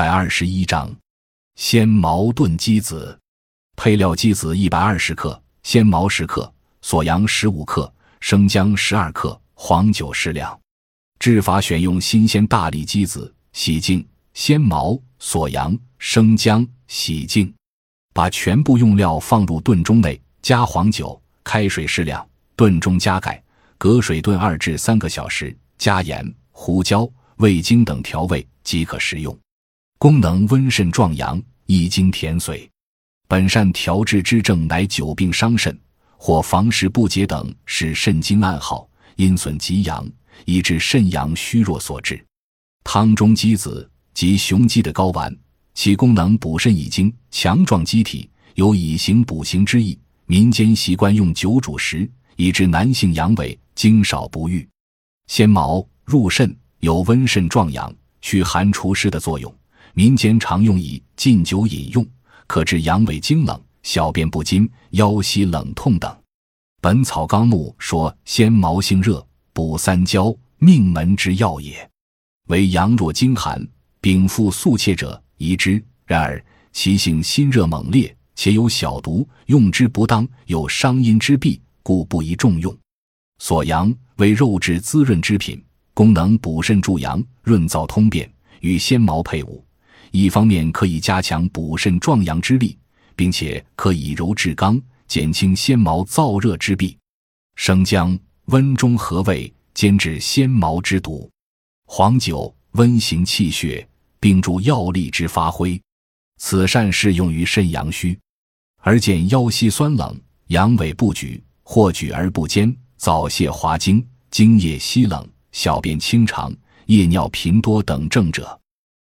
百二十一章，鲜毛炖鸡子。配料：鸡子一百二十克，鲜毛十克，锁阳十五克，生姜十二克，黄酒适量。制法：选用新鲜大粒鸡子，洗净，鲜毛、锁阳、生姜洗净，把全部用料放入炖盅内，加黄酒，开水适量，炖盅加盖，隔水炖二至三个小时，加盐、胡椒、味精等调味即可食用。功能：温肾壮阳，益精填髓。本善调治之症，乃久病伤肾或房事不节等，使肾精暗耗，阴损极阳，以致肾阳虚弱所致。汤中鸡子即雄鸡的睾丸，其功能补肾益精，强壮机体，有以形补形之意。民间习惯用酒煮食，以致男性阳痿、精少不育。鲜毛入肾，有温肾壮阳、祛寒除湿的作用，民间常用以浸酒饮用。可治阳痿、精冷、小便不津、腰膝冷痛等。《本草纲目》说：“鲜毛性热，补三焦，命门之要也。为阳若精寒、禀赋素切者宜之。然而其性心热猛烈，且有小毒，用之不当，有伤阴之弊，故不宜重用。锁阳为肉质滋润之品，功能补肾助阳、润燥通便，与鲜毛配伍。”一方面可以加强补肾壮阳之力，并且可以柔治刚，减轻纤毛燥热之弊。生姜温中和胃，兼治纤毛之毒；黄酒温行气血，并助药力之发挥。此膳适用于肾阳虚，而见腰膝酸冷、阳痿不举，或举而不坚，早泄滑精、精液稀冷、小便清长、夜尿频多等症者。